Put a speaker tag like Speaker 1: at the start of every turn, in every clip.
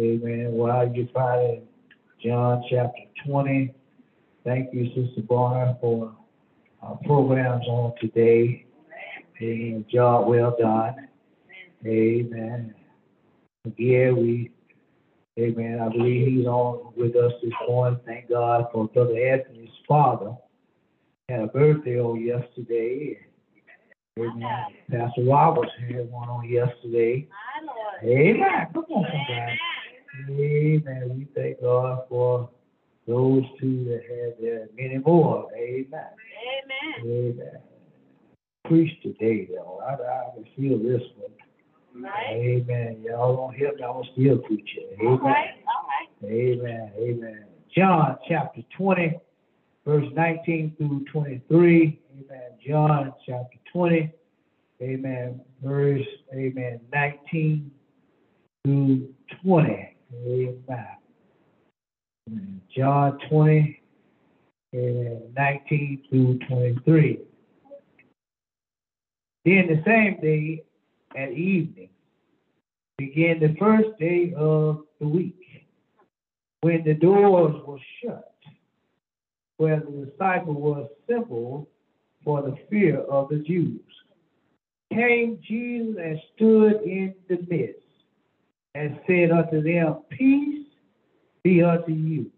Speaker 1: Amen. While you're finding John chapter 20, thank you, Sister Barner, for our programs on today. Amen. Job well done. Amen. Again, we, amen, I believe he's on with us this morning. Thank God for Brother Anthony's father. Had a birthday on yesterday. Amen. Pastor Roberts had one on yesterday. Amen. Come on, somebody. Amen. We thank God for those two that had there, many more. Amen.
Speaker 2: Amen.
Speaker 1: Amen. Preach today, though. I, I can feel this one.
Speaker 2: Right.
Speaker 1: Amen. Y'all don't help me. I'm still preach it. Amen.
Speaker 2: All right. All right.
Speaker 1: Amen. Amen. John chapter 20, verse 19 through 23. Amen. John chapter 20. Amen. Verse, amen, 19 through 20. Amen. John 20, and 19 through 23. Then the same day at evening began the first day of the week, when the doors were shut, where the disciple was assembled for the fear of the Jews. Came Jesus and stood in the midst and said unto them, Peace be unto you.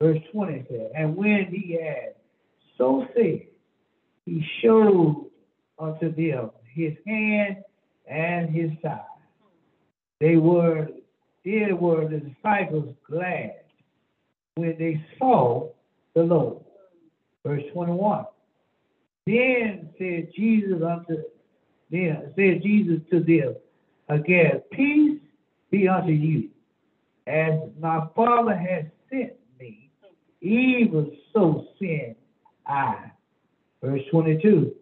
Speaker 1: Verse 20 said, And when he had so said, he showed unto them his hand and his side. They were, there were the disciples glad when they saw the Lord. Verse 21. Then said Jesus unto them, said Jesus to them again, Peace be unto you. As my Father has sent me, even so send I. Verse 22.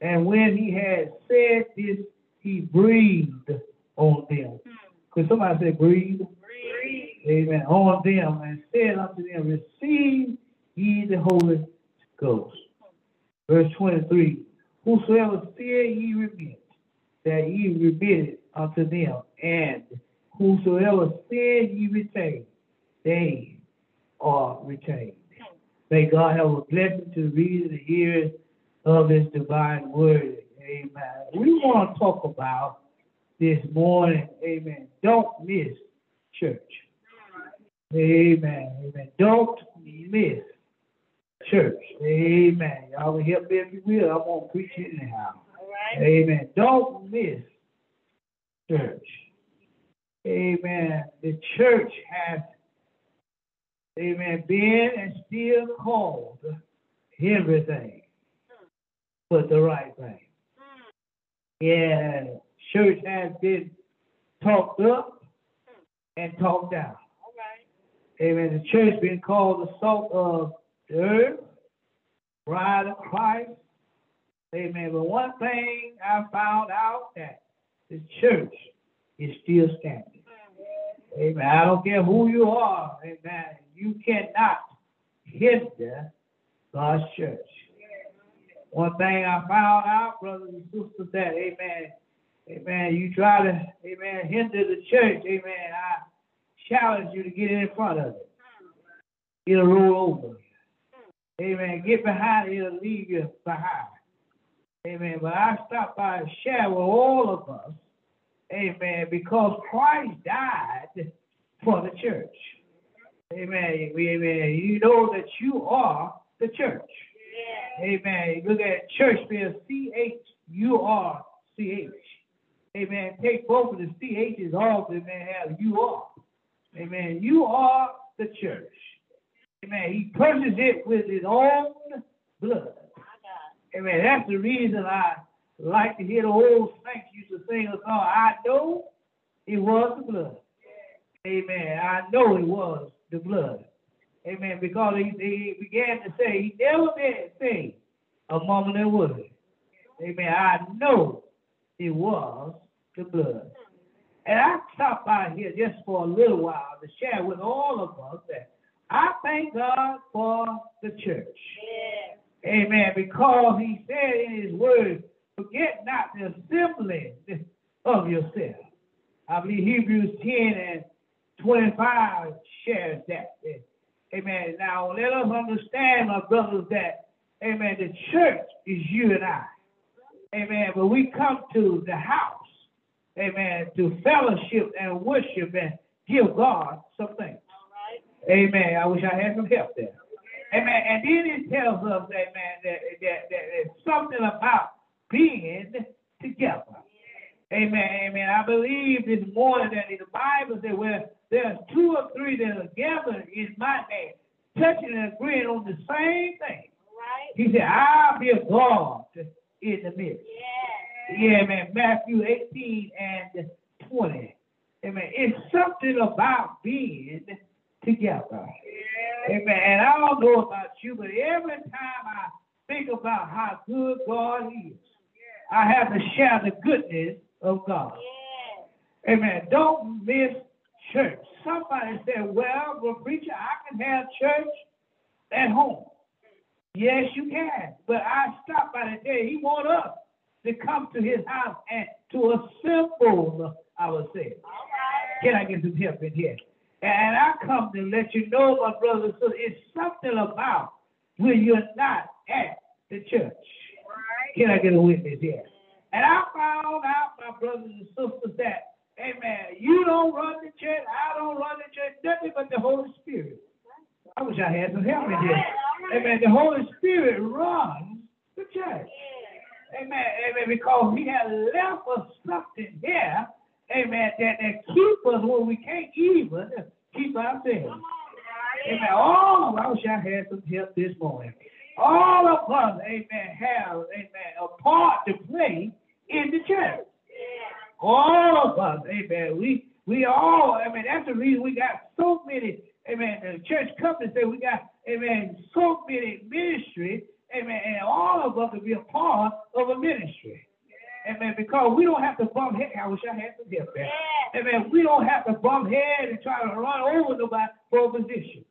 Speaker 1: And when he had said this, he breathed on them. Hmm. Could somebody say breathe?
Speaker 2: Breathe.
Speaker 1: Amen. On them and said unto them, Receive ye the Holy Ghost. Verse 23. Whosoever fear ye remit, that ye remit unto them, and whosoever sin ye retain, they are retained. May God have a blessing to read and hear of his divine word. Amen. We want to talk about this morning, amen. Don't miss church. Amen. Amen. Don't miss church. Amen. Y'all will help me if you will. I'm going to preach it
Speaker 2: right.
Speaker 1: Amen. Don't miss church. Amen. The church has, amen, been and still called everything but the right thing. Yeah, church has been talked up and talked down.
Speaker 2: Right.
Speaker 1: Amen. The church been called the salt of the earth, bride of Christ. Amen. But one thing I found out that the church is still standing. Amen. I don't care who you are. Amen. You cannot hinder God's church. One thing I found out, brothers and sisters, that, amen, amen, you try to, amen, hinder the church, amen, I challenge you to get in front of it. It'll roll over. Amen. Get behind it, it'll leave you behind. Amen. But I stop by and share with all of us, amen, because Christ died for the church. Amen. Amen. You know that you are the church. Amen. Look at church spell C H U R C H. Amen. Take both of the C H's off and then have you are. Amen. You are the church. Amen. He purchased it with his own blood. Amen. That's the reason I like to hear the old saints used to sing a song. I know it was the blood. Amen. I know it was the blood. Amen. Because he, he began to say, he never did say a moment that would. Amen. I know it was the blood. And I stopped by here just for a little while to share with all of us that I thank God for the church.
Speaker 2: Yeah.
Speaker 1: Amen. Because he said in his word, forget not the assembling of yourself. I believe Hebrews 10 and 25 shares that. Amen. Now let us understand, my brothers, that amen, the church is you and I. Amen. But we come to the house, amen, to fellowship and worship and give God some
Speaker 2: right.
Speaker 1: Amen. I wish I had some help there. Amen. And then it tells us, amen, that, that, that there's something about being together. Amen. Amen. I believe this morning that in the Bible says, where there's two or three that are gathered in my name, touching and agreeing on the same thing.
Speaker 2: Right.
Speaker 1: He said, I'll be a God in the midst.
Speaker 2: Yeah.
Speaker 1: Yeah, man. Matthew 18 and 20. Amen. It's something about being together. Amen. And I don't know about you, but every time I think about how good God is, I have to share the goodness of God.
Speaker 2: Yeah.
Speaker 1: Amen. Don't miss church. Somebody said, well, well, preacher, I can have church at home. Yes, you can. But I stopped by to day. he want us to come to his house and to assemble ourselves.
Speaker 2: Right.
Speaker 1: Can I get some help in here? And I come to let you know, my brothers, so it's something about when you're not at the church. Can I get a witness here? And I found out, my brothers and sisters, that, amen, you don't run the church, I don't run the church, nothing but the Holy Spirit. I wish I had some help in here. Amen. The Holy Spirit runs the church. Amen. Amen. Because he has left us something here, amen, that, that keep us when we can't even keep ourselves. Amen. Us, oh, I wish I had some help this morning. All of us, amen, have, amen, a part to play in the church. All of us, amen. We we all, I mean, that's the reason we got so many, amen, the church companies say we got, amen, so many ministry, amen, and all of us can be a part of a ministry. Amen, because we don't have to bump head. I wish I had some help there. Amen. We don't have to bump head and try to run over nobody for a position.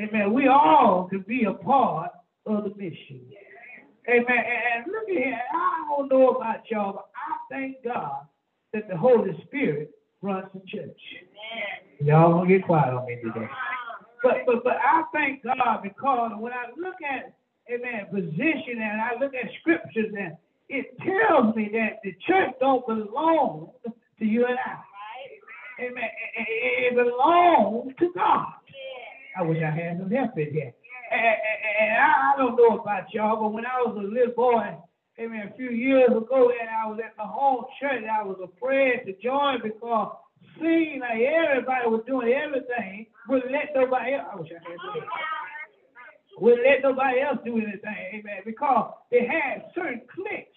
Speaker 1: Amen. We all can be a part of the mission. Amen. And, and look at here. I don't know about y'all, but I thank God that the Holy Spirit runs the church. Y'all gonna get quiet on me today. But but but I thank God because when I look at amen position and I look at scriptures and it tells me that the church don't belong to you and I. Amen. It belongs to God. I wish I had some help in here. And, I, I don't know about y'all, but when I was a little boy, amen, a few years ago, and I was at my home church, I was afraid to join because seeing like everybody was doing everything, wouldn't let nobody else. I wish I had. Wouldn't let nobody else do anything, amen, because they had certain cliques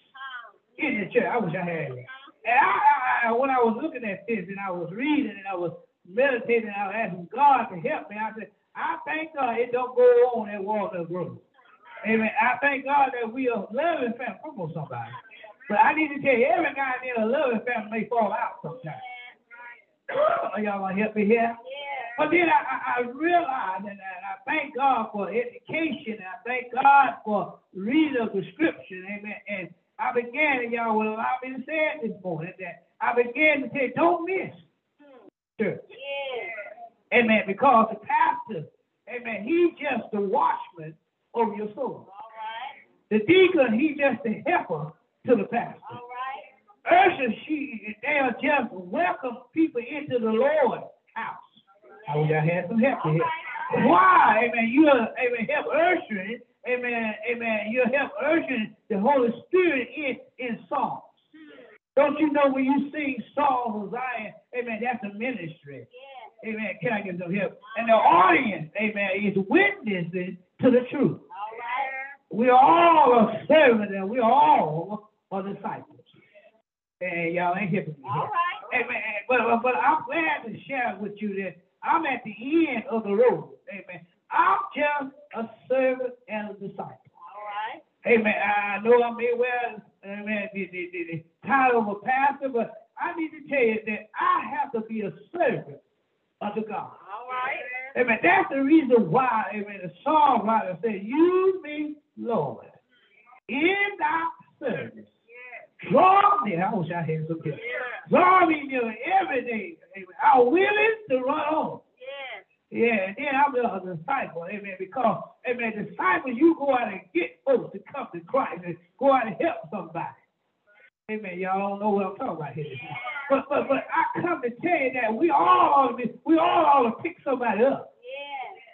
Speaker 1: in the church. I wish I had. And I, I, when I was looking at this and I was reading and I was meditating, and I was asking God to help me. I said, I thank God it don't go on at Walnut Grove. Amen. I thank God that we are loving family. Come on, somebody. But I need to tell you, every guy in a loving family may fall out sometimes. Are y'all gonna help me here? But then I, I, I realized and I, thank God for education and I thank God for reading of the scripture, amen. And I began, and y'all will allow me to say it this morning, that I began to say, don't miss hmm. church. Amen. Because the pastor, amen, he's just the watchman over your soul. The deacon, he's just the helper to the pastor. All right. Usher, she, they are just welcome people into the Lord's house. I wish I had some help here. Why? Amen. You are, amen, help ushering, amen, amen. You help ushering the Holy Spirit in, in songs. Hmm. Don't you know when you sing songs of Zion, amen, that's a ministry. Amen. Can I get some help? And the audience, amen, is witnessing to the truth. We are all a servant and we are all are disciples. And y'all ain't helping me here. Amen. But, but, but I'm glad to share with you that I'm at the end of the road. Amen. I'm just a servant and a disciple.
Speaker 2: All right.
Speaker 1: Amen. I know I may well, amen, the, the, the, the title of a pastor, but I need to tell you that I have to be a servant unto God.
Speaker 2: All right.
Speaker 1: Amen. That's the reason why, amen, the songwriter said, Use me, Lord, in thy service.
Speaker 2: Yes.
Speaker 1: Draw me. I wish I had some help.
Speaker 2: Yes.
Speaker 1: Draw me near every day. Amen. I'm willing to run on. Yeah, and then I'm a disciple, amen, because, amen, disciples, you go out and get folks to come to Christ and go out and help somebody. Amen. Y'all don't know what I'm talking about here. But, but, but I come to tell you that we all ought to be, we all ought to pick somebody up.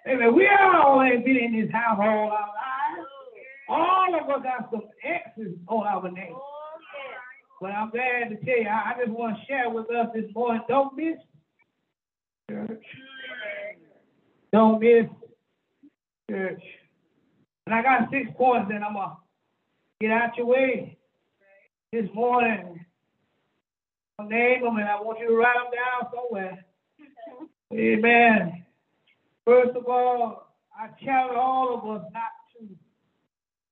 Speaker 2: Yes.
Speaker 1: Amen. We all ain't been in this house all our lives. Oh, all of us got some X's on our name.
Speaker 2: Oh, yes.
Speaker 1: But I'm glad to tell you, I, I just want to share with us this morning. Don't miss church. Don't miss church. And I got six points, and I'm to get out your way this morning. I'll name them, and I want you to write them down somewhere. Amen. First of all, I challenge all of us not to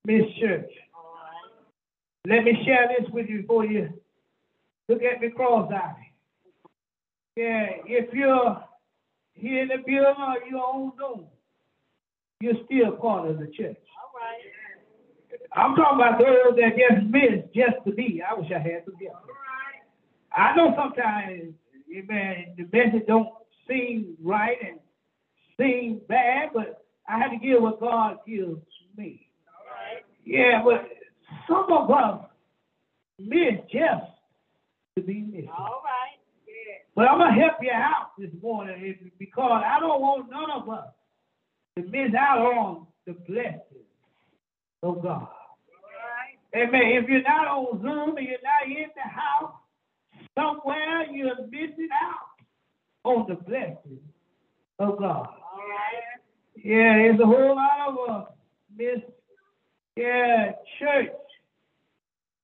Speaker 1: miss church.
Speaker 2: Right.
Speaker 1: Let me share this with you before you look at me cross-eyed. Yeah, if you're here in the building or you're on Zoom, you're still part of the church. I'm talking about those that just miss just to be. I wish I had some
Speaker 2: right.
Speaker 1: I know sometimes, eh, man, the message don't seem right and seem bad, but I have to give what God gives me.
Speaker 2: All right.
Speaker 1: Yeah, but some of us miss just to be missing.
Speaker 2: All right. Yes.
Speaker 1: But I'm gonna help you out this morning if- because I don't want none of us to miss out on the blessings of God. Amen. If you're not on Zoom and you're not in the house, somewhere you're missing out on the blessings of God.
Speaker 2: All right.
Speaker 1: Yeah, there's a whole lot of us miss, yeah, church.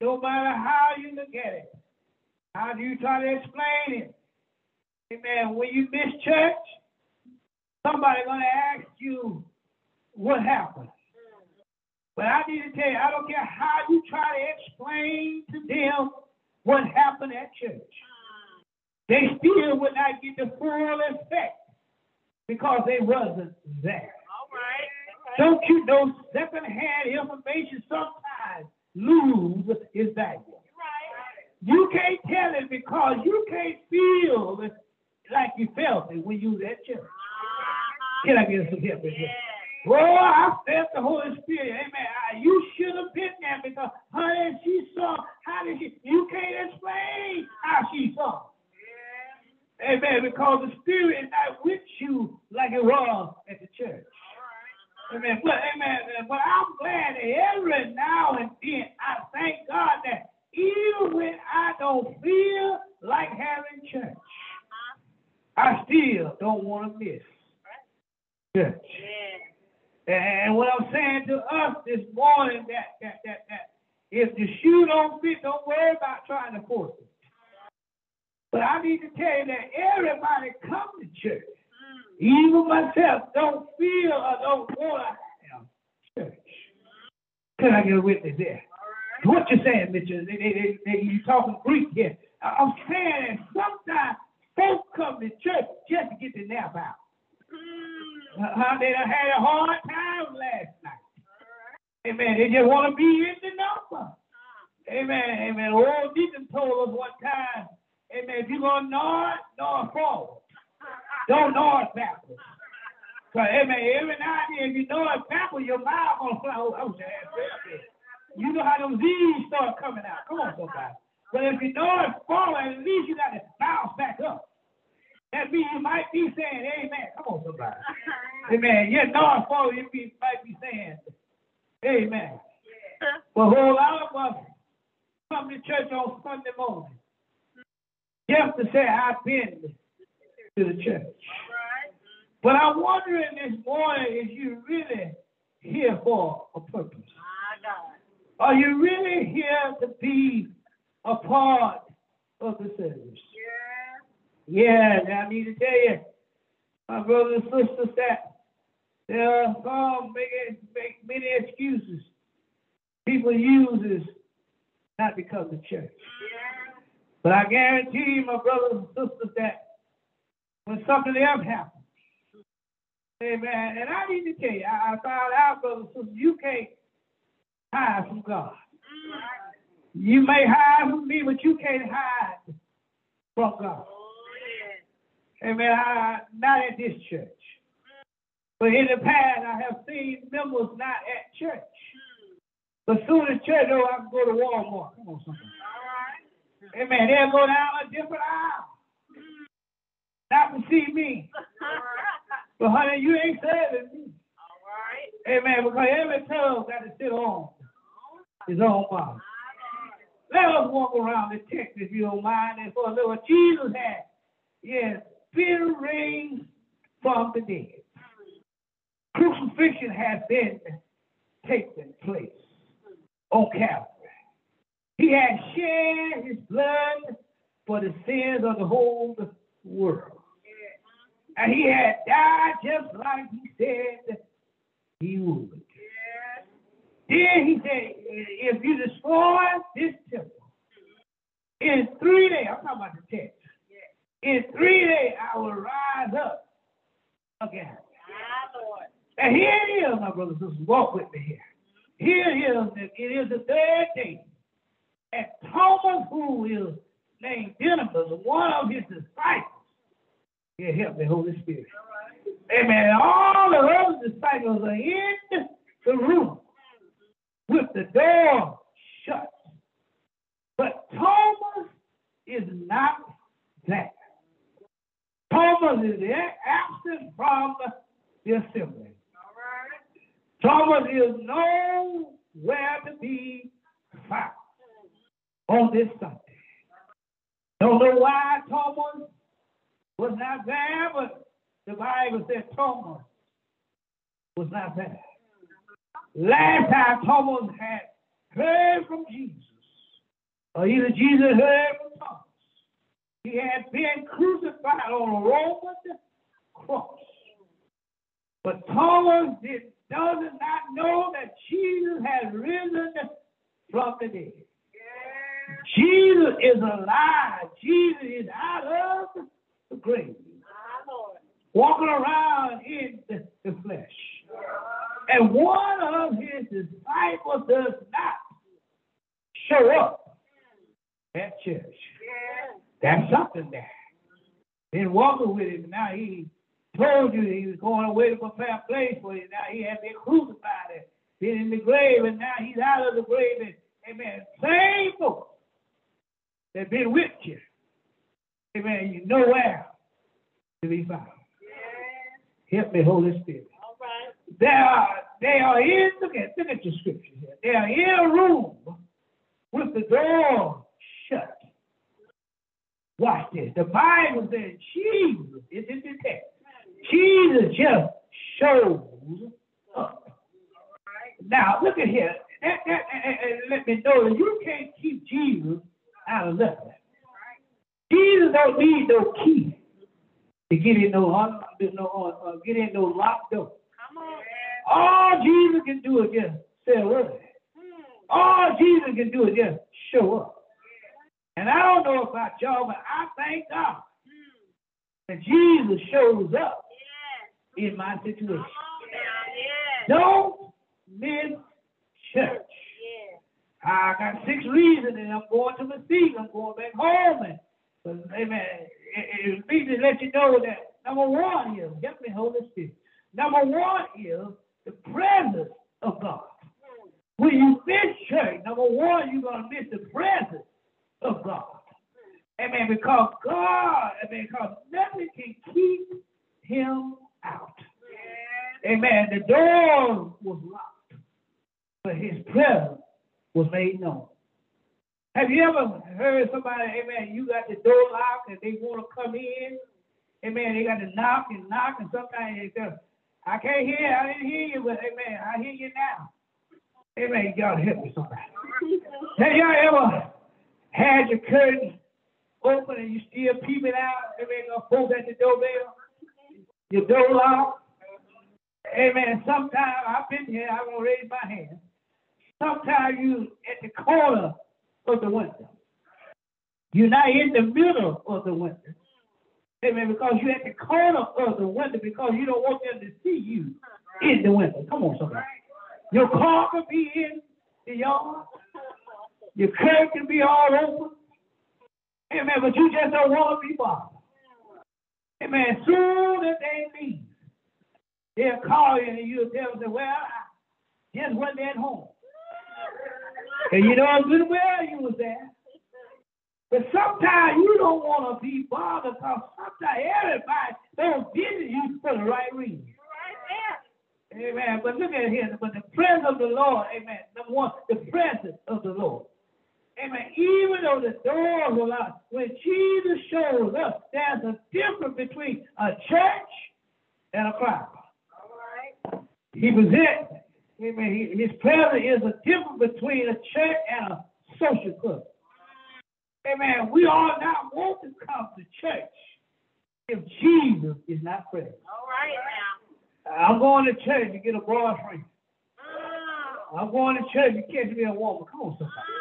Speaker 1: No matter how you look at it, how do you try to explain it? Amen. When you miss church, somebody gonna ask you what happened. But I need to tell you, I don't care how you try to explain to them what happened at church. They still would not get the full effect because they wasn't there.
Speaker 2: All right.
Speaker 1: Don't you know secondhand information sometimes lose its value?
Speaker 2: Right.
Speaker 1: You can't tell it because you can't feel like you felt it when you was at church. Can I get some help in Boy, I felt the Holy Spirit. Amen. I, you should have been there because, honey, she saw. How did she? You can't explain how she saw. Amen. Because the Spirit is not with you like it was at the church. Amen. But amen. But I'm glad that every now and then I thank God that even when I don't feel like having church, uh-huh. I still don't want to miss church.
Speaker 2: Yes.
Speaker 1: And what I'm saying to us this morning that that that that if the shoe don't fit, don't worry about trying to force it. But I need to tell you that everybody come to church. Even myself don't feel or don't want to church. Can I get a witness there? What you're saying, Mitchell? They, they, they, they, you talking Greek here. I'm saying that sometimes folks come to church just to get the nap out. Uh, they done had a hard time last night. Amen. They just want to be in the number. Amen. Amen. Old Deacon told us one time, Amen, if you're going to nod, nod forward. Don't nod backwards. So, amen, every now and then, if you nod backwards, your mouth going to fly. Oh. You know how those Z's start coming out. Come on, somebody. But if you nod forward, at least you got to bounce back up. That means you might be saying, amen. Come on, somebody. Amen. Yeah, nod forward, you might be saying, amen. But a whole lot of us come to church on Sunday morning just to say I've been to the church. But I'm wondering this morning if you really here for a purpose? Are you really here to be a part of the service? Yeah, I need to tell you, my brothers and sisters, that there are some make, make many excuses people use is not because of church. But I guarantee you, my brothers and sisters, that when something else happens, amen, and I need to tell you, I, I found out, brothers and sisters, you can't hide from God. You may hide from me, but you can't hide from God. Amen. I, not at this church. But in the past, I have seen members not at church. But soon as church over, I can go to Walmart. Come on, something. Amen. They'll go down a different aisle. Not to see me. But honey, you ain't serving me. Amen. Because every tongue got to sit on his own mouth. Let us walk around the text if you don't mind. And for a little, Jesus had, yes, raised from the dead. Crucifixion has been taken place on Calvary. He had shed his blood for the sins of the whole world. And he had died just like he said he would. Then he said, if you destroy this temple, in three days, I'm talking about the text, in three days I will rise up again. And ah, here it is, my brothers and sisters, walk with me here. Here it is, it is the third day. And Thomas, who is named Didymus, one of his disciples, here, help me, Holy Spirit. Amen. All the other disciples are in the room with the door shut. But Thomas is not there. Thomas is absent from the assembly. Thomas is nowhere to be found on this Sunday. Don't know why Thomas was not there, but the Bible said Thomas was not there. Last time Thomas had heard from Jesus, or either Jesus heard from Thomas, he had been crucified on a Roman cross. But Thomas did, does not know that Jesus had risen from the dead. Jesus is alive. Jesus is out of the grave. Walking around in the flesh. And one of his disciples does not show up at church. That's something there. Been walking with him. Now he told you he was going away to prepare a place for you. Now he had been crucified and been in the grave, and now he's out of the grave. And, amen. Same folks that been with you. Amen. You know nowhere to be found. Help me, Holy Spirit. All right. They are they are in look at look at the scripture here. They are in a room with the door. Watch this. The Bible says Jesus is in the text. Jesus just shows up. Now look at here. That, that, that, let me know that you can't keep Jesus out of nothing. Jesus don't need no key to get in no, un, no uh, get in no locked door. All Jesus can do is just say a word. All Jesus can do is just show up. And I don't know about y'all, but I thank God that Jesus shows up in my situation. Don't miss church. I got six reasons, and I'm going to Mesquite. I'm going back home, and but, amen. It, it to let you know that number one is help me, Holy Spirit. Number one is the presence of God. When you miss church, number one, you're gonna miss the presence of God. Amen. Because God, amen, because nothing can keep him out. Amen. The door was locked, but his presence was made known. Have you ever heard somebody, amen, you got the door locked and they want to come in? Amen, they got to knock and knock and sometimes they say, I can't hear, I didn't hear you, but amen, I hear you now. Amen, y'all help me somebody. Have y'all ever had your curtain open and you still peeping out. Amen. Gonna poke at the doorbell. Your door locked. Amen. Sometimes I've been here. I'm gonna raise my hand. Sometimes you at the corner of the window. You're not in the middle of the window. Amen. Because you're at the corner of the window because you don't want them to see you in the window. Come on, somebody. Your car could be in the yard. Your curb can be all over. Amen. But you just don't want to be bothered. Amen. Soon as they leave, they'll call you and you'll tell them, well, I just went at home. And you know good well you was there. But sometimes you don't want to be bothered because sometimes everybody don't visit you for the right reason. Amen. But look at here. But the presence of the Lord, amen. Number one, the presence of the Lord. Amen. Even though the doors were locked, when Jesus shows up, there's a difference between a church and a crowd. He presents, amen. He, his presence is a difference between a church and a social club. Amen. We all not want to come to church if Jesus is not present.
Speaker 2: All right now.
Speaker 1: I'm going to church to get a boyfriend.
Speaker 2: Mm,
Speaker 1: I'm going to church to catch me a woman. Come on, somebody.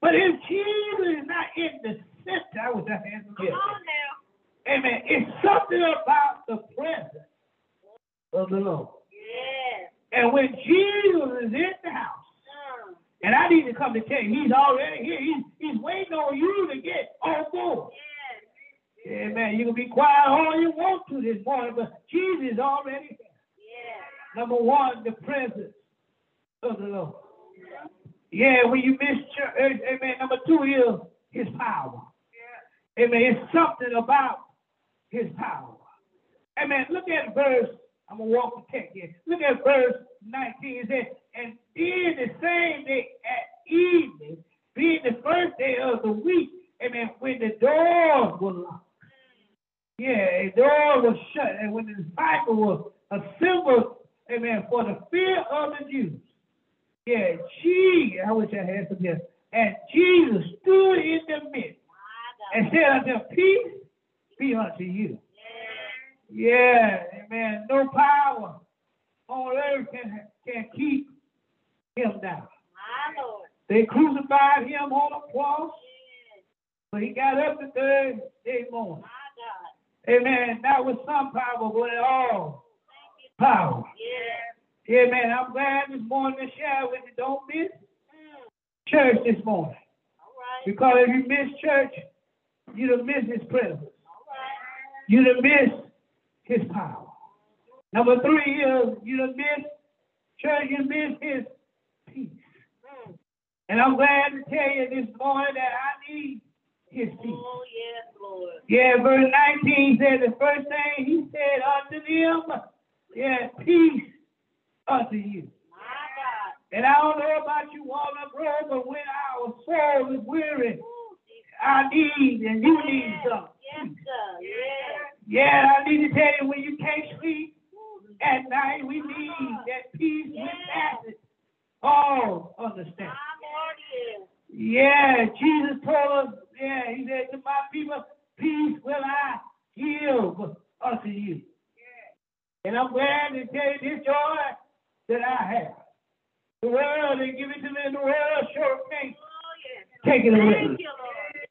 Speaker 1: But if Jesus is not in the center, I was that hands
Speaker 2: Come on now.
Speaker 1: Amen. It's something about the presence of the Lord.
Speaker 2: Yes.
Speaker 1: And when Jesus is in the house,
Speaker 2: Mm.
Speaker 1: and I need to come to tell you, he's already here. He's, he's waiting on you to get on board.
Speaker 2: Yes.
Speaker 1: Amen. You can be quiet all you want to this morning, but Jesus is already here.
Speaker 2: Yes.
Speaker 1: Number one, the presence of the Lord. Yeah, when you miss church, eh, amen. Number two is his power. Amen. It's something about his power. Amen. Look at verse, I'm going to walk the text here. Look at verse 19. It says, and then the same day at evening, being the first day of the week, amen, when the doors were locked. Yeah, the door was shut, and when the disciple was assembled, amen, for the fear of the Jews. Yeah, she, I wish I had some here. And Jesus stood in the midst and said unto them, Peace be unto you.
Speaker 2: Yes.
Speaker 1: Yeah, amen. No power on earth can, can keep him down.
Speaker 2: My Lord.
Speaker 1: They crucified him on a cross,
Speaker 2: Yes.
Speaker 1: but he got up the third day morning.
Speaker 2: My God.
Speaker 1: Amen. Not with some power, but all power.
Speaker 2: Yes.
Speaker 1: Amen. I'm glad this morning to share with you. Don't miss
Speaker 2: Mm.
Speaker 1: church this morning.
Speaker 2: All right.
Speaker 1: Because if you miss church, you'd have missed his presence.
Speaker 2: All right.
Speaker 1: You'd have missed his power. Number three is you'd have missed church, you missed his peace.
Speaker 2: Mm.
Speaker 1: And I'm glad to tell you this morning that I need his peace.
Speaker 2: Oh, yes, Lord.
Speaker 1: Yeah, verse 19 said the first thing he said unto them, yeah, peace unto you. And I don't know about you, Walnut Grove, but when our soul is weary. I need and you need
Speaker 2: Yes.
Speaker 1: some.
Speaker 2: Yes, sir. Yes.
Speaker 1: Yeah, I need to tell you when you can't sleep at night, we need that peace which passes all understanding.
Speaker 2: Lord.
Speaker 1: Yeah, Jesus told us, yeah, he said to my people, peace will I give unto you. And I'm glad to tell you this joy that I have. The world didn't give it to me, and the world sure can't
Speaker 2: Oh, yes.
Speaker 1: take it away.
Speaker 2: Thank you,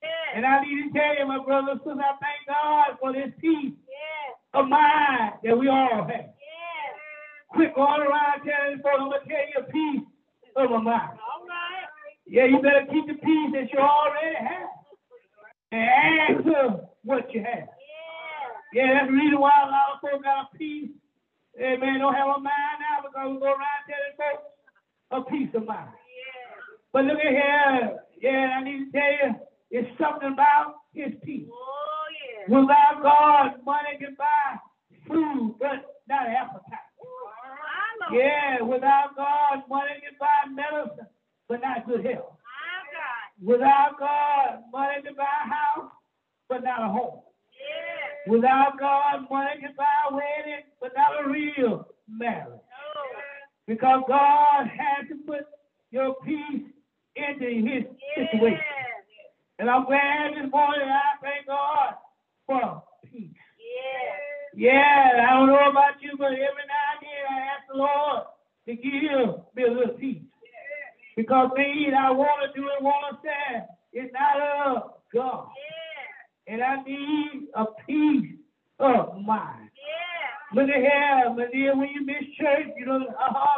Speaker 2: Yes.
Speaker 1: And I need to tell you, my brothers, because I thank God for this peace
Speaker 2: Yes.
Speaker 1: of mind that we all have.
Speaker 2: Yes.
Speaker 1: Quit going around telling folks, I'm going to tell you a piece of my mind.
Speaker 2: All right.
Speaker 1: Yeah, you better keep the peace that you already have and add to what you have.
Speaker 2: Yes.
Speaker 1: Yeah, that's the reason why a lot of folks got a peace. Amen. Don't have a mind now because we go around telling folks a peace of mind.
Speaker 2: Yes.
Speaker 1: But look at here. Yeah, I need to tell you, it's something about his peace.
Speaker 2: Oh, yes.
Speaker 1: Without God, money can buy food, but not appetite.
Speaker 2: Lord.
Speaker 1: Yeah, without God, money can buy medicine, but not good health.
Speaker 2: God.
Speaker 1: Without God, money can buy a house, but not a home.
Speaker 2: Yes.
Speaker 1: Without God, money can buy a wedding, but not a real marriage because God had to put your peace into his yeah.
Speaker 2: situation.
Speaker 1: And I'm glad this morning I thank God for peace.
Speaker 2: Yeah.
Speaker 1: yeah, I don't know about you, but every now and then I ask the Lord to give me a little peace. Yeah. Because things I want to do and want to say is not of God.
Speaker 2: Yeah.
Speaker 1: And I need a peace of mind.
Speaker 2: Yeah.
Speaker 1: Look at here, Malia, when you miss church, you know, uh-huh,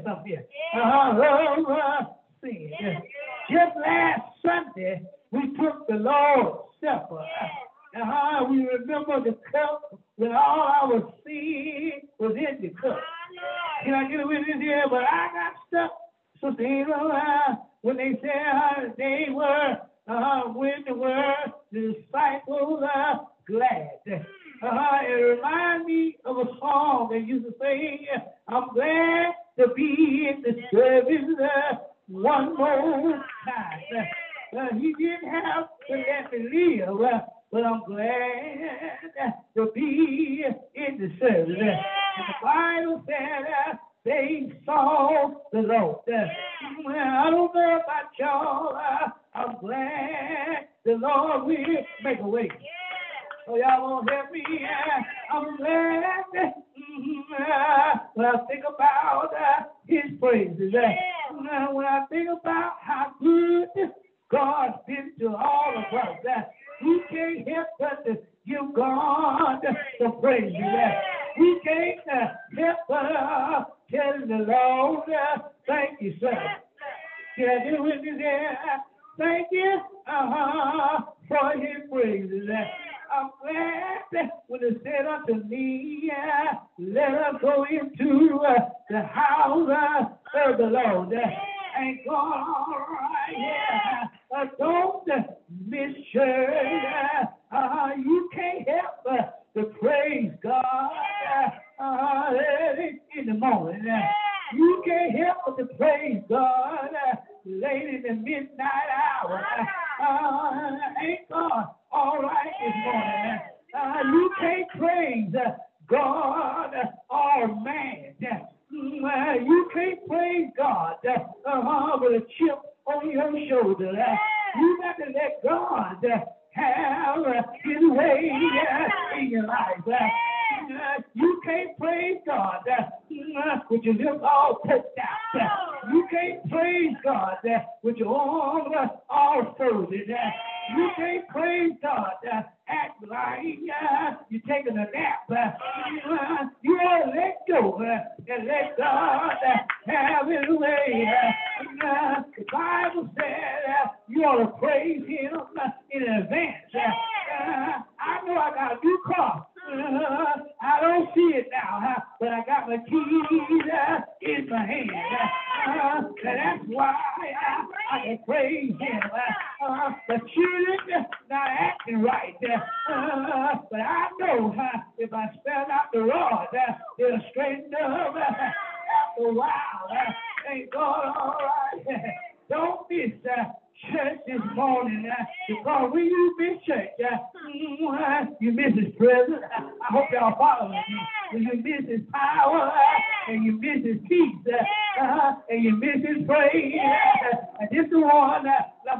Speaker 1: this up here. Uh-huh. Just last Sunday, we took the Lord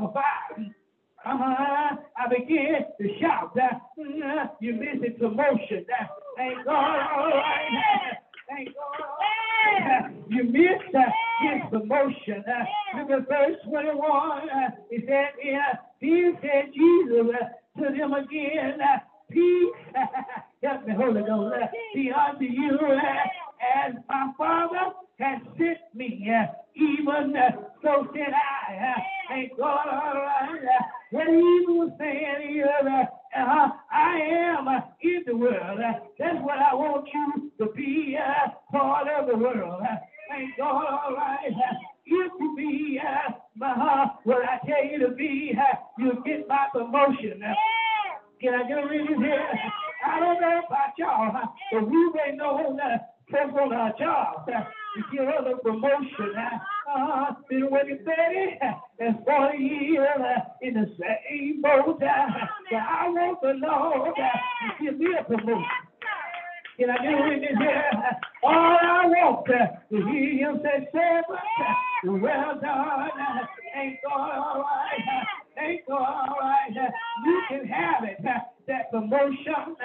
Speaker 1: Uh-huh. I begin to shout that uh, you miss to motion. Thank God, all right. Thank God. You miss his promotion. Look at verse 21. He said, yeah, he said, Jesus to them again, peace, help me, Holy Ghost, be unto you, as my Father has sent me, even uh, so said I. Uh, thank God, all right. What he was saying here, uh, I am uh, in the world. That's what I want you to be part of the world. Thank God, all right. If you be uh, what I tell you to be, you'll get my promotion. Can I get a reading here? I don't know about y'all, but we may know that on our jobs uh, to get other promotion. Uh, been working 30 and 40 years in the same boat. But I want the Lord to give me a promotion. Can I get a witness here? All I want to hear him say, servant, well done. Ain't God all right? Ain't God all right? You can have it. That promotion.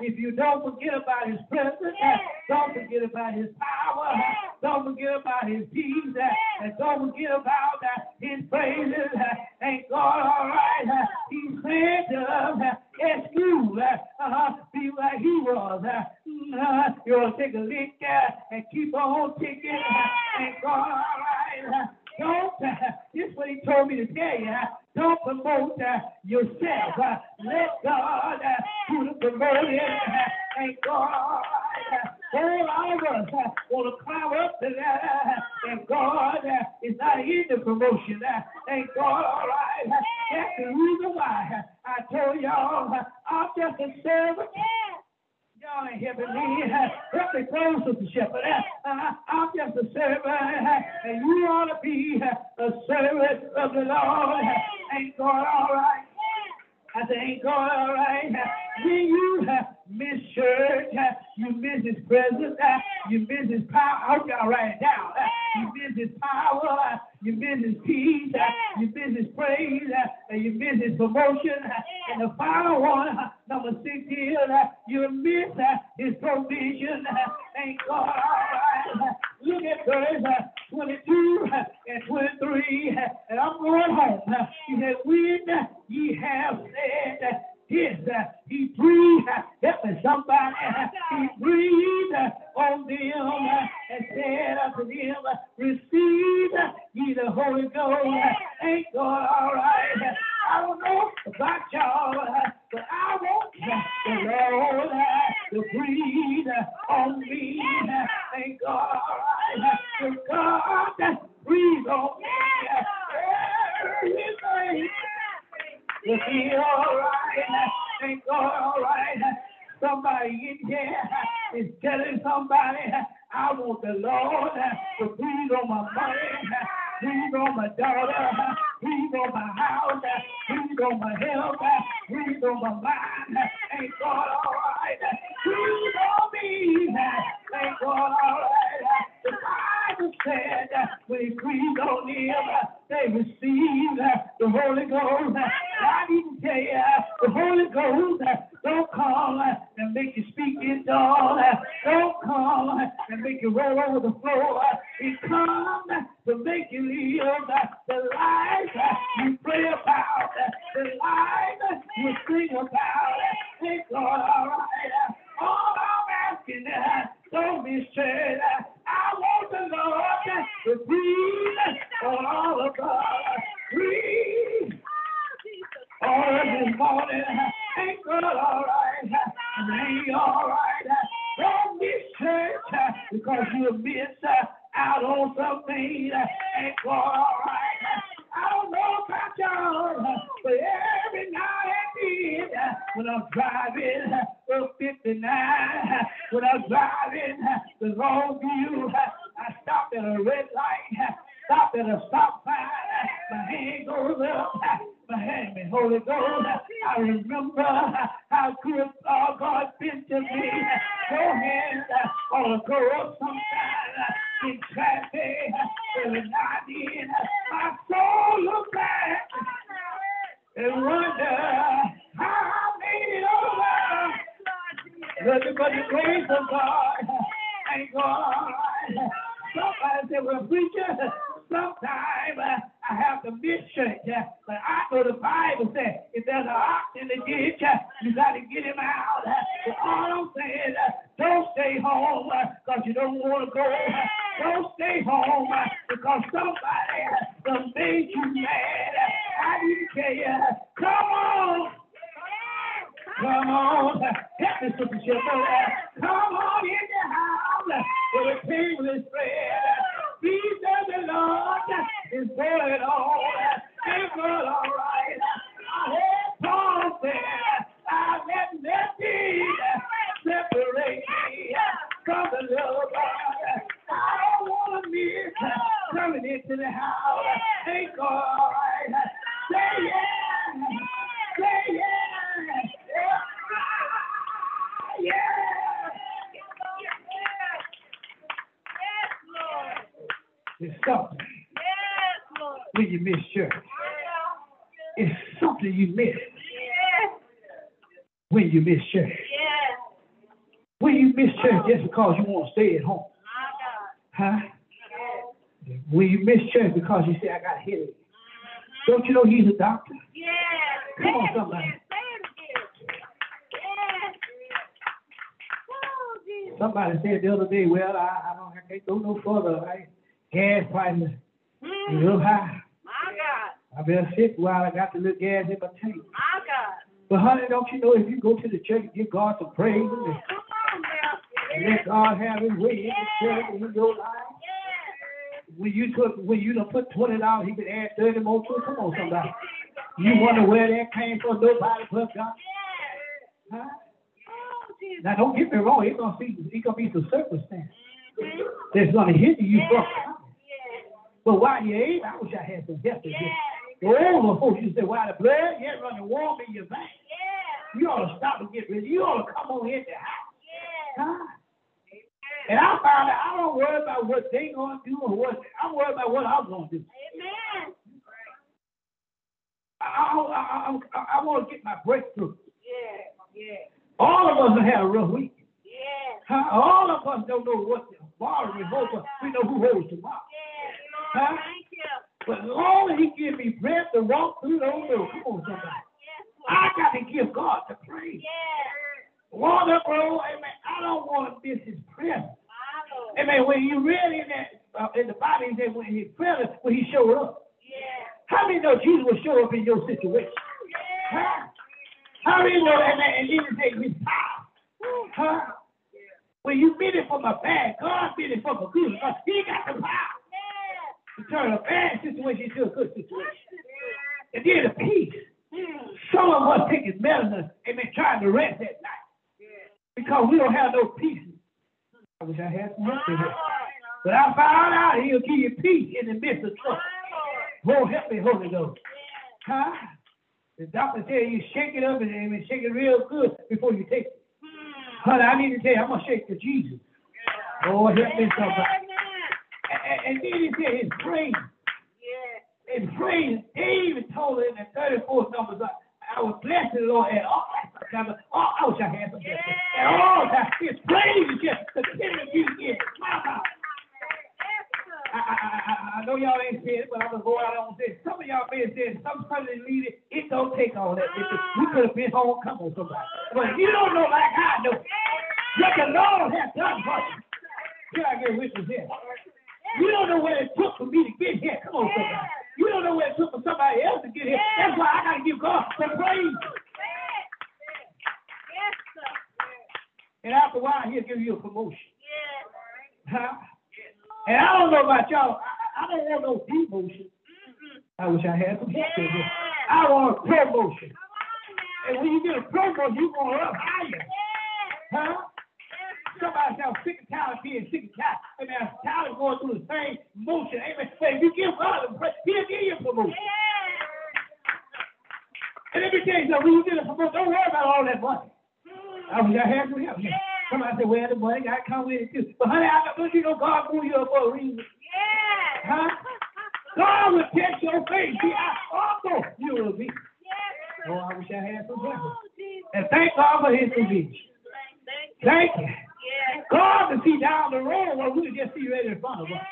Speaker 1: If you don't forget about his presence, don't forget about his power, don't forget about his peace, and don't forget about his praises. Thank God, all right. He said to us, uh, excuse, uh, uh, be like he was. Uh, uh, you'll take a lick uh, and keep on ticking. Uh, thank God, all right. Don't, uh, this is what he told me to tell you. Don't promote uh, yourself. Uh, let God uh, do the promoting. Uh, thank God. All of us want to climb up to that, uh, and God uh, is not in the promotion. Thank God. All right. That's the reason why I told y'all I'm just a servant. Y'all ain't helping me. Help me close the shepherd. I'm just a servant, and you ought to be a servant of the Lord. Ain't God all right? I say, ain't God all right? When you uh, miss church, uh, you miss his presence, uh, you miss his power. I hope y'all write it down. Uh, you miss his power, you miss his peace, you miss his praise, and you miss his promotion. And the final one, number six here, you miss his provision. Thank God, right. Look at verse uh, 22 uh, and 23, uh, and I'm going home. He said, when ye have said uh, uh, he breathed, uh, help me somebody, uh, he breathed uh, on them uh, and said unto them, uh, receive uh, ye the Holy Ghost. Uh, ain't God all right? Uh, I don't know about y'all, uh, but I want uh, the Lord uh, to breathe uh, on me. Uh, thank God all right. Uh, God breathe on me. Uh, will be all right. Thank God, all right. Somebody in here is telling somebody, I want the Lord to breathe on my money, breathe on my daughter, breathe on my house, breathe on my health, breathe on my mind. Thank God, all right. Breathe on me. Thank God, all right. The Bible said when he breathed on them, they received the Holy Ghost. I to tell you, the Holy Ghost don't come and make you speak in tongues. Don't come and make you roll over the floor. It comes to make you live the life you pray about, the life you sing about. Thank God, all right. Because you'll miss uh, out on something. Uh, good, all right. I don't know about y'all, uh, but every now and then when I'm driving up 59, when I'm driving the long view, I stop at a red light, stop at a stop sign, my hand goes up, my hand, me Holy Ghost. I remember how good Sometimes up sometime and. My soul wonder how I made it over. The grace of God. Thank God. Somebody said, preacher, sometimes I have to miss but I know the Bible says if there's a ox in the ditch, you got to get him out. All I'm saying you don't want to go. Uh, don't stay home because somebody done made you mad. Uh, I need to tell you, uh, come on. Come on, help me, Sister Shepherd. Come on in the house where the table is spread. Jesus the Lord is going on. It's all right. I heard Paul say, I let nothing separate me from the love of God. I don't want to miss coming into the house. Thank God. Say yes. Say yes. Yeah. It's something when you miss church. It's something you miss when you miss church. When you miss church just because you want to stay at home. Huh? When you miss church because you say, I got a headache. Don't you know he's a doctor? Come on, somebody. Somebody said the other day, well, I, I don't I can't go no further. I, gas prices mm. a little high. My God. I've been sick while I got the little gas in my tank. My God. But honey, don't you know if you go to the church and give God some praise and, and let God have his way in the church in your life, when you took when you done put twenty dollars, he could add thirty more to it. Come on, somebody. You wonder where that came from, nobody but God. Huh? Oh, now don't get me wrong, it's gonna be it's gonna be some circumstance that's gonna hinder you from coming. But while you ain't, I wish I had some help to get. Older folks to say, while the blood yet running warm in your veins, you ought to stop and get ready. You ought to come on in the house. Huh? And I found out I don't worry about what they gonna do or what I'm worried about what I'm gonna do. I, I, I, I, I want to get my breakthrough. All of us have had a rough week. Huh? All of us don't know what tomorrow is, but we know who holds tomorrow. Huh? But as long as He gives me breath to walk through those doors, come on, somebody. I got to give God the praise. Walk up, bro. Amen. I don't want to miss His presence. Amen. When you read in that uh, in the Bible, he said when His presence, when He showed up. How many know Jesus will show up in your situation? Huh? How many know, amen, and Jesus said his power? Huh? When you mean it from a bad, God meant it from a good. Because he got the power to turn a bad situation into a good situation. And then the peace. Some of us taking medicine, amen, trying to rest at night. Because we don't have no peace. I wish I had some. But I found out he'll give you peace in the midst of trouble. Lord, help me, Holy Ghost. Huh? The doctor said you shake it up and, and shake it real good before you take it. Honey, I need to tell you, I'm going to shake to Jesus. Lord, help me somebody. And, then he said his praise. Yeah. His praise. David told her in the 34th number, I was blessed the Lord at all times. Oh, I wish I had some blessing. At all times. His praise is just continuing to get my mouth. I, I, I, know y'all ain't said it, but I'm gonna go out on this. Some of y'all may have said some Sunday leader, it don't take all that. It, we could have been home, come on somebody. But you don't know like I know. What the Lord has done for you. Can I get witness here? You don't know what it took for me to get here. Come on, somebody. You don't know what it took for somebody else to get here. That's why I gotta give God the praise. And after a while, he'll give you a promotion. Huh? And I don't know about y'all. I, I don't want no demotion. I wish I had some help here. I want a promotion. And when you get a promotion, you're going up higher. Huh? Somebody sounds sick and tired of being sick and tired. I mean, I'm tired of going through the same motion. Amen. But if you give God a praise, he'll give you a promotion. And let me tell you something, when you get a promotion, don't worry about all that money. I wish I had some help. Yeah. Somebody said, well, the money got to come with it too. But honey, I don't you know God moved you up for a reason? Huh? God will test your faith. See, I also you will be. Oh, I wish I had some help. And thank God for his provision. Thank you.
Speaker 2: Yes.
Speaker 1: God to see down the road where we just see right in front of us.
Speaker 2: Yes,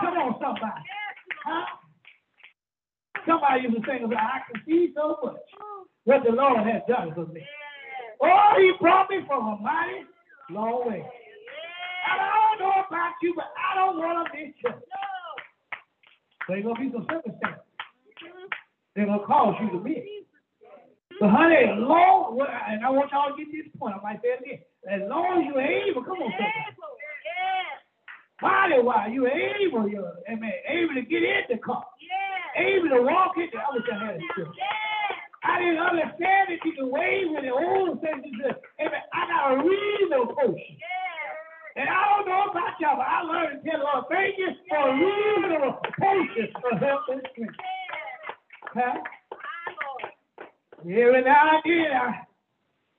Speaker 1: Come on, somebody.
Speaker 2: Yes,
Speaker 1: Huh? Somebody used to sing, I can see so much what the Lord has done for me. Oh, he brought me from a mighty long way. And I don't know about you, but I don't want to miss you.
Speaker 2: No.
Speaker 1: There's going to be some circumstances. They're to cause you to miss. But honey, as long, and I want y'all to get this point. I might say it again. As long as you're able, come on, somebody. Body wise, you're able, you're amen, able to get in the car, able to walk in there. I wish I had it too. Didn't understand you can wave with the old things. Amen. I got a reasonable portion.
Speaker 2: Yes.
Speaker 1: And I don't know about y'all, but I learned to tell the Lord, thank you for a reasonable portion of help and strength. Huh? Every now and then, I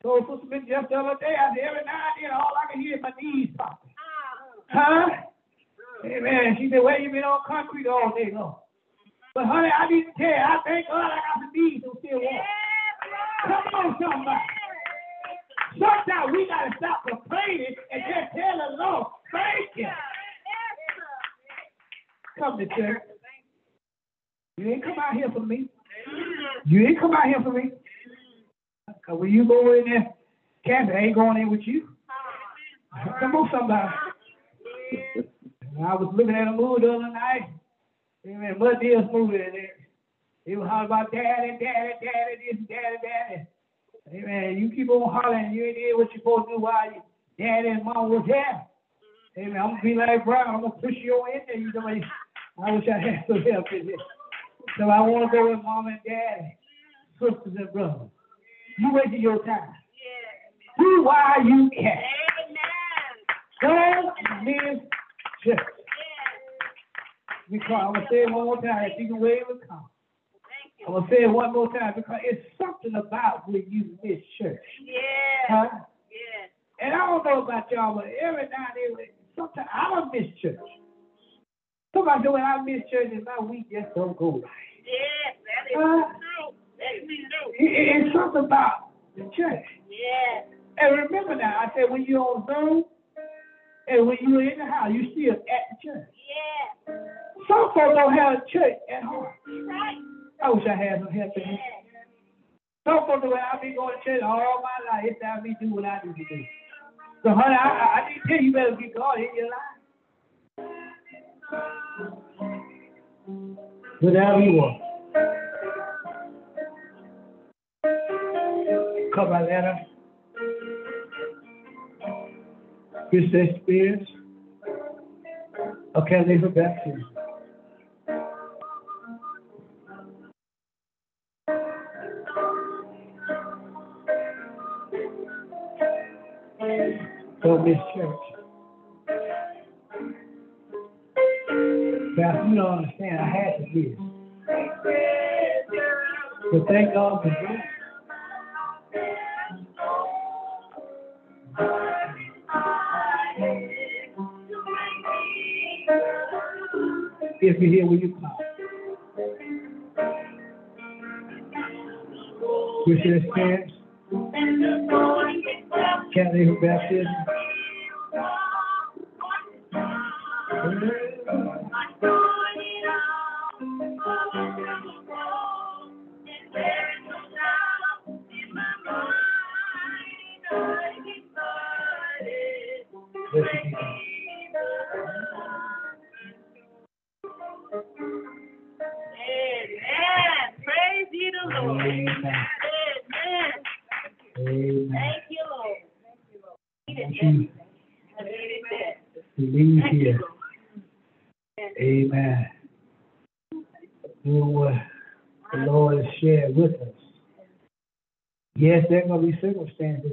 Speaker 1: told Sister Smith just the other day, I said, every now and then, all I can hear is my knees popping.
Speaker 2: Ah.
Speaker 1: Huh? Amen. She said, well, you been on concrete all day long. But honey, I need to tell you, I thank God I got the knees to still walk. On, somebody. Sometimes we got to stop complaining and just tell the Lord, thank you. Come to church. You ain't come out here for me. You ain't come out here for me. Cause when you go in there, Kathy ain't going in with you. Come on, somebody. I was looking at a movie the other night. Amen. Madea's movie in there. He was hollering about daddy, daddy, daddy, this, daddy, daddy. Amen. You keep on hollering. You ain't did what you're supposed to do while your daddy and mom was here. Amen. I'm gonna be like Brown. I'm gonna push you on in there. You know, I wish I had some help in this. So I want to go with mom and daddy, sisters and brothers. You wasted your time. Do while you can.
Speaker 2: Amen.
Speaker 1: Don't miss church. Because I'm gonna say it one more time. If you can wave a come. I'm gonna say it one more time because it's something about when you miss church.
Speaker 2: Yeah.
Speaker 1: Huh?
Speaker 2: Yes.
Speaker 1: And I don't know about y'all, but every now and then, sometimes I don't miss church. Somebody when I miss church, and my week just don't go right.
Speaker 2: Yes. That is
Speaker 1: Huh?
Speaker 2: true. That is true.
Speaker 1: It- it- it's something about the church.
Speaker 2: Yes.
Speaker 1: And remember now, I said when you're on Zoom and when you're in the house, you still at the church.
Speaker 2: Yeah.
Speaker 1: Some folks don't have a church at home.
Speaker 2: Right.
Speaker 1: I wish I had some help in here.
Speaker 2: Yes.
Speaker 1: Some folks, way I've been going to church all my life, it's time me do what I do today. So, honey, I, I, I need to tell you, you better get God in your life. Whatever you want. Cover letter. Christian experience. Okay, leave they for baptism. Don't miss church. Pastor, you don't understand. I had to miss. But thank God for this. If you're here, will you come? Christian experience. Can't leave baptism.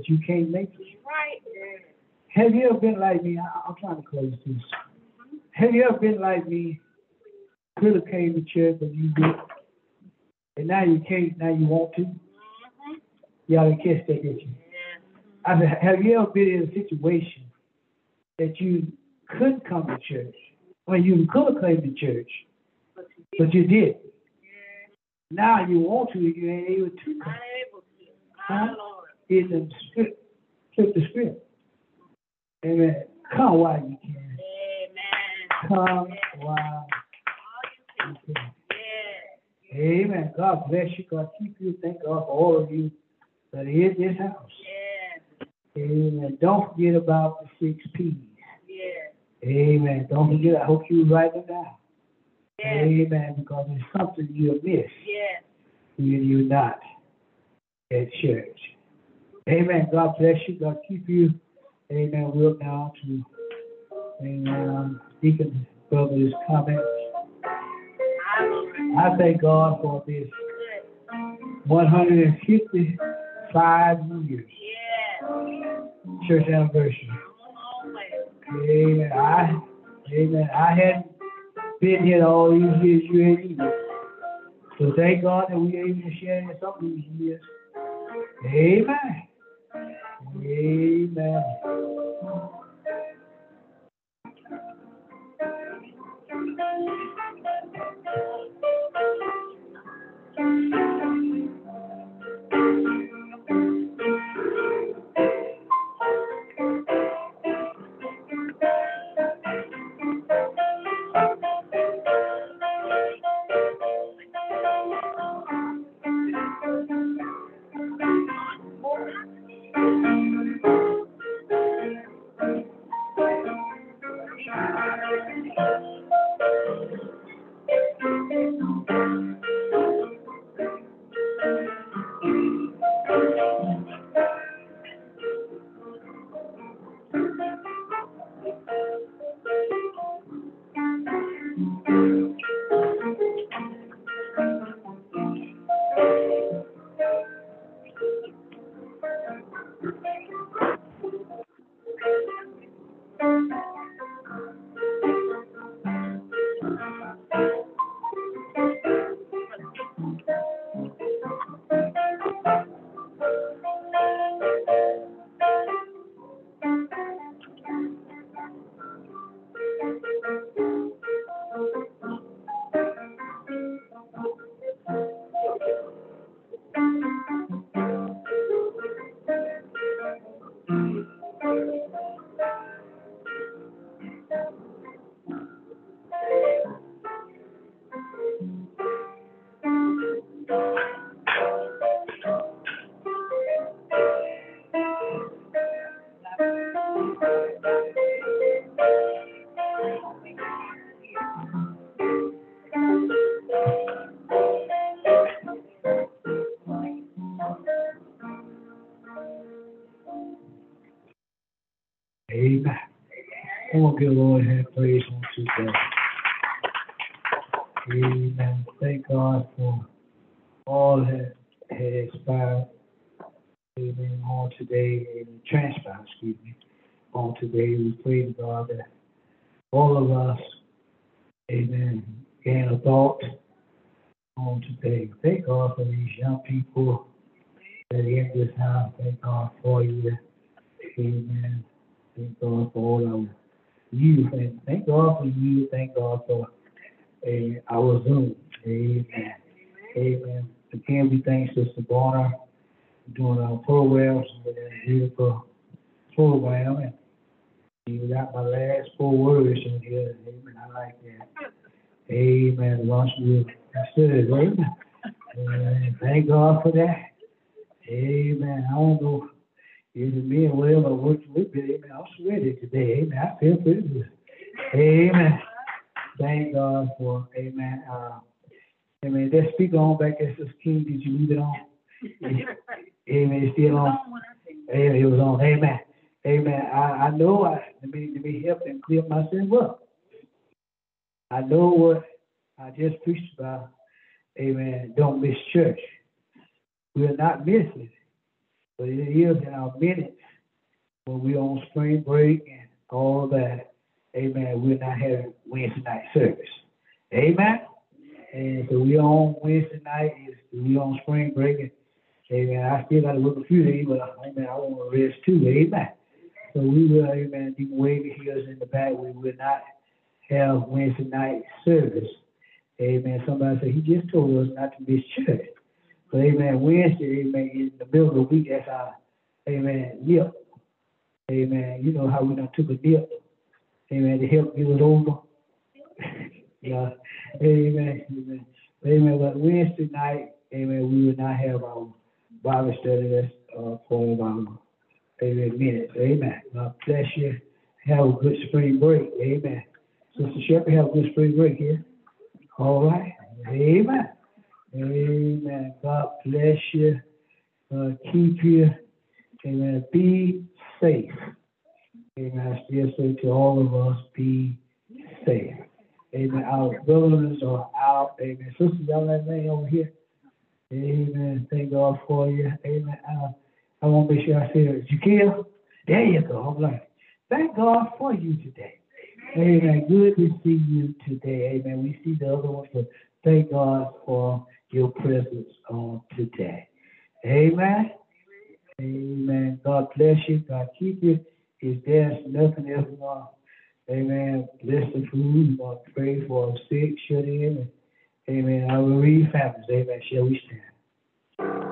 Speaker 2: That you
Speaker 1: can't make it.
Speaker 2: Right.
Speaker 1: Have you ever been like me? I, I'm trying to close this. Have you ever been like me? Could have came to church, but you did. And now you can't, now you want to.
Speaker 2: Mm-hmm.
Speaker 1: Y'all didn't catch that, did you? I said, have you ever been in a situation that you couldn't come to church? Mean, you could have come to church, but you did. Now you want to, you ain't able to come. Huh?
Speaker 2: Lord.
Speaker 1: It's script, flip the script. Amen. Come while you can.
Speaker 2: Amen.
Speaker 1: Come while you can. Amen. God bless you. God keep you. Thank God for all of you that are in this house.
Speaker 2: Yes.
Speaker 1: Amen. Don't forget about the six P's.
Speaker 2: Yes.
Speaker 1: Amen. Don't forget. I hope you write them down.
Speaker 2: Yes.
Speaker 1: Amen. Because it's something you'll miss
Speaker 2: Yes.
Speaker 1: when you're not at church. Amen. God bless you. God keep you. Amen. We'll now to Amen. Um, Deacon brother's comments. I thank God for this 155 years church anniversary. Amen. I, amen. I hadn't been here all these years you either. So thank God that we are able to share in some of these years. Amen. Amen. I, I, I think Give the Lord hand praise on today. Amen. Thank God for all that had expired. Amen. On today, amen. Transpired, excuse me. On today, we pray to God that all of us, amen, gain a thought on today. Thank God for these young people that in this house. Thank God for you. Amen. Thank God for all of you. And thank God for you. Thank God for uh, our Zoom. Amen. Amen. Again, we thank Sister for doing our programs with that beautiful program. And you got my last four words in here. Amen. I like that. Amen. Once we consider Amen. Amen. Thank God for that. Amen. I don't know it me and well or worked with it. Amen. I'm sweaty today. Amen. I feel pretty good. Amen. Thank God for Amen. Uh, amen. That speaker on back there, Sister King, did you leave it on? Amen. It's still on. Amen. It was on. Amen. Amen. I, I know I let me let me help and clear myself up. I know what I just preached about. Amen. Don't miss church. We're not missing but it is in our minutes when we're on spring break and all that. Amen. We're not having Wednesday night service. Amen. And so we on Wednesday night. Is we on spring break. And, amen. I still got to work a few days, but amen. I want to rest too. Amen. So we will, amen. Wave your heels in the back. We will not have Wednesday night service. Amen. Somebody said he just told us not to miss church. But amen. Wednesday, amen, in the middle of the week, that's our amen. Yep. Amen. You know how we done took a dip. Amen. To help get it over. yeah. Amen. Amen. Amen. But Wednesday night, amen, we will not have our Bible study. That's uh, of our amen minutes. Amen. God bless you. Have a good spring break. Amen. Sister Shepherd, have a good spring break here. All right. Amen. Amen. God bless you. Uh, keep you. Amen. Be safe. Amen. I still say to all of us, be safe. Amen. Our brothers are out. Amen. Sister, y'all that name over here. Amen. Thank God for you. Amen. Uh, I want to make sure I say it. Jaquil, there you go. All right. Thank God for you today. Amen. Good to see you today. Amen. We see the other ones, but thank God for your presence on today. Amen. Amen. God bless you. God keep you. If there's nothing else wrong, amen. Bless the food. Pray for sick, shut in. Amen. I will read families. Amen. Shall we stand?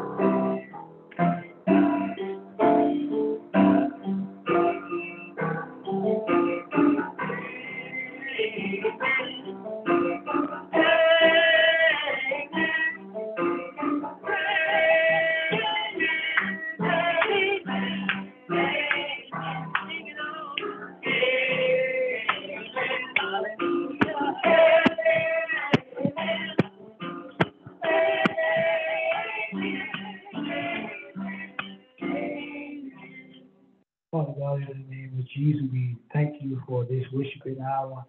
Speaker 1: Worshiping hour.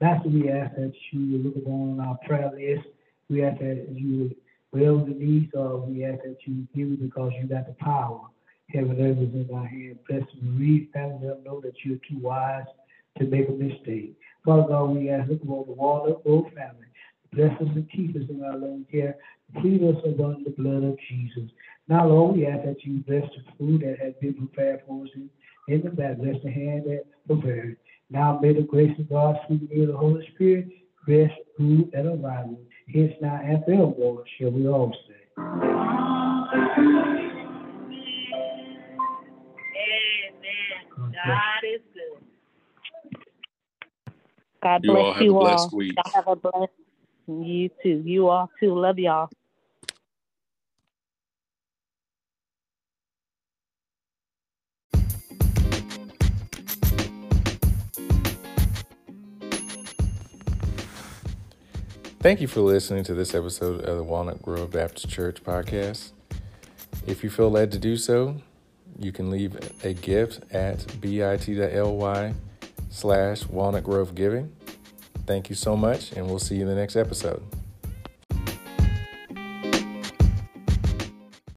Speaker 1: Master, we ask that you look upon our prayer list. We ask that you well the needs of. We ask that you give because you got the power. Heaven and earth is in our hand. Bless Marie, family, them know that you're too wise to make a mistake. Father God, we ask, look upon the Walnut Grove family. Bless us and keep us in our loving care. Plead us upon the blood of Jesus. Now, Lord, we ask that you bless the food that has been prepared for us in, in the back. Bless the hand that prepared. Now may the grace of God, sweet will of the Holy Spirit, rest, rule, and abide with us. Hence now and forevermore shall we all say.
Speaker 2: Amen. God is good.
Speaker 3: God
Speaker 4: You
Speaker 3: bless
Speaker 4: all have a
Speaker 3: you
Speaker 4: blessed
Speaker 3: all.
Speaker 4: week.
Speaker 3: Y'all have a blessed. You too. You all too. Love y'all.
Speaker 5: Thank you for listening to this episode of the Walnut Grove Baptist Church podcast. If you feel led to do so, you can leave a gift at bit.ly slash walnut grove giving. Thank you so much, and we'll see you in the next episode.